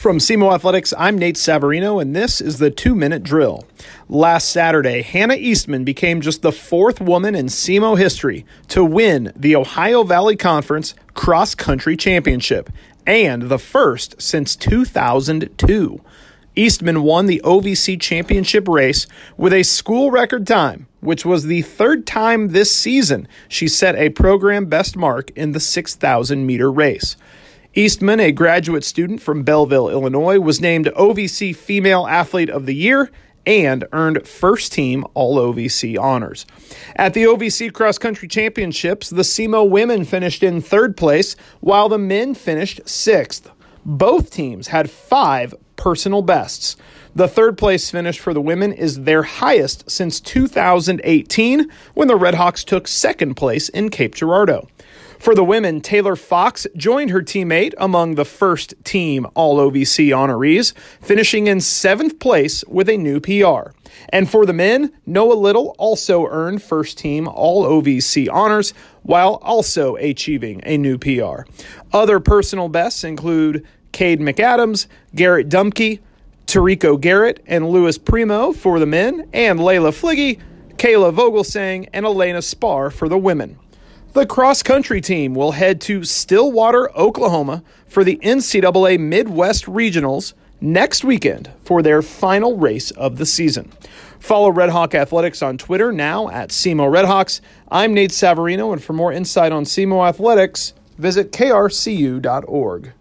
From SEMO Athletics, I'm Nate Savarino, and this is the two minute drill. Last Saturday, Hannah Eastman became just the fourth woman in SEMO history to win the Ohio Valley Conference Cross Country Championship, and the first since 2002. Eastman won the OVC championship race with a school record time, which was the third time this season she set a program best mark in the 6,000 meter race. Eastman, a graduate student from Belleville, Illinois, was named OVC Female Athlete of the Year and earned first team All OVC honors. At the OVC Cross Country Championships, the SEMO women finished in third place, while the men finished sixth. Both teams had five personal bests. The third place finish for the women is their highest since 2018 when the Redhawks took second place in Cape Girardeau. For the women, Taylor Fox joined her teammate among the first team All OVC honorees, finishing in seventh place with a new PR. And for the men, Noah Little also earned first team All OVC honors while also achieving a new PR. Other personal bests include Cade McAdams, Garrett Dumke, Tariko Garrett, and Louis Primo for the men, and Layla Fliggy, Kayla Vogelsang, and Elena Spar for the women. The cross country team will head to Stillwater, Oklahoma for the NCAA Midwest Regionals next weekend for their final race of the season. Follow Redhawk Athletics on Twitter now at SEMO Redhawks. I'm Nate Savarino, and for more insight on SEMO Athletics, visit krcu.org.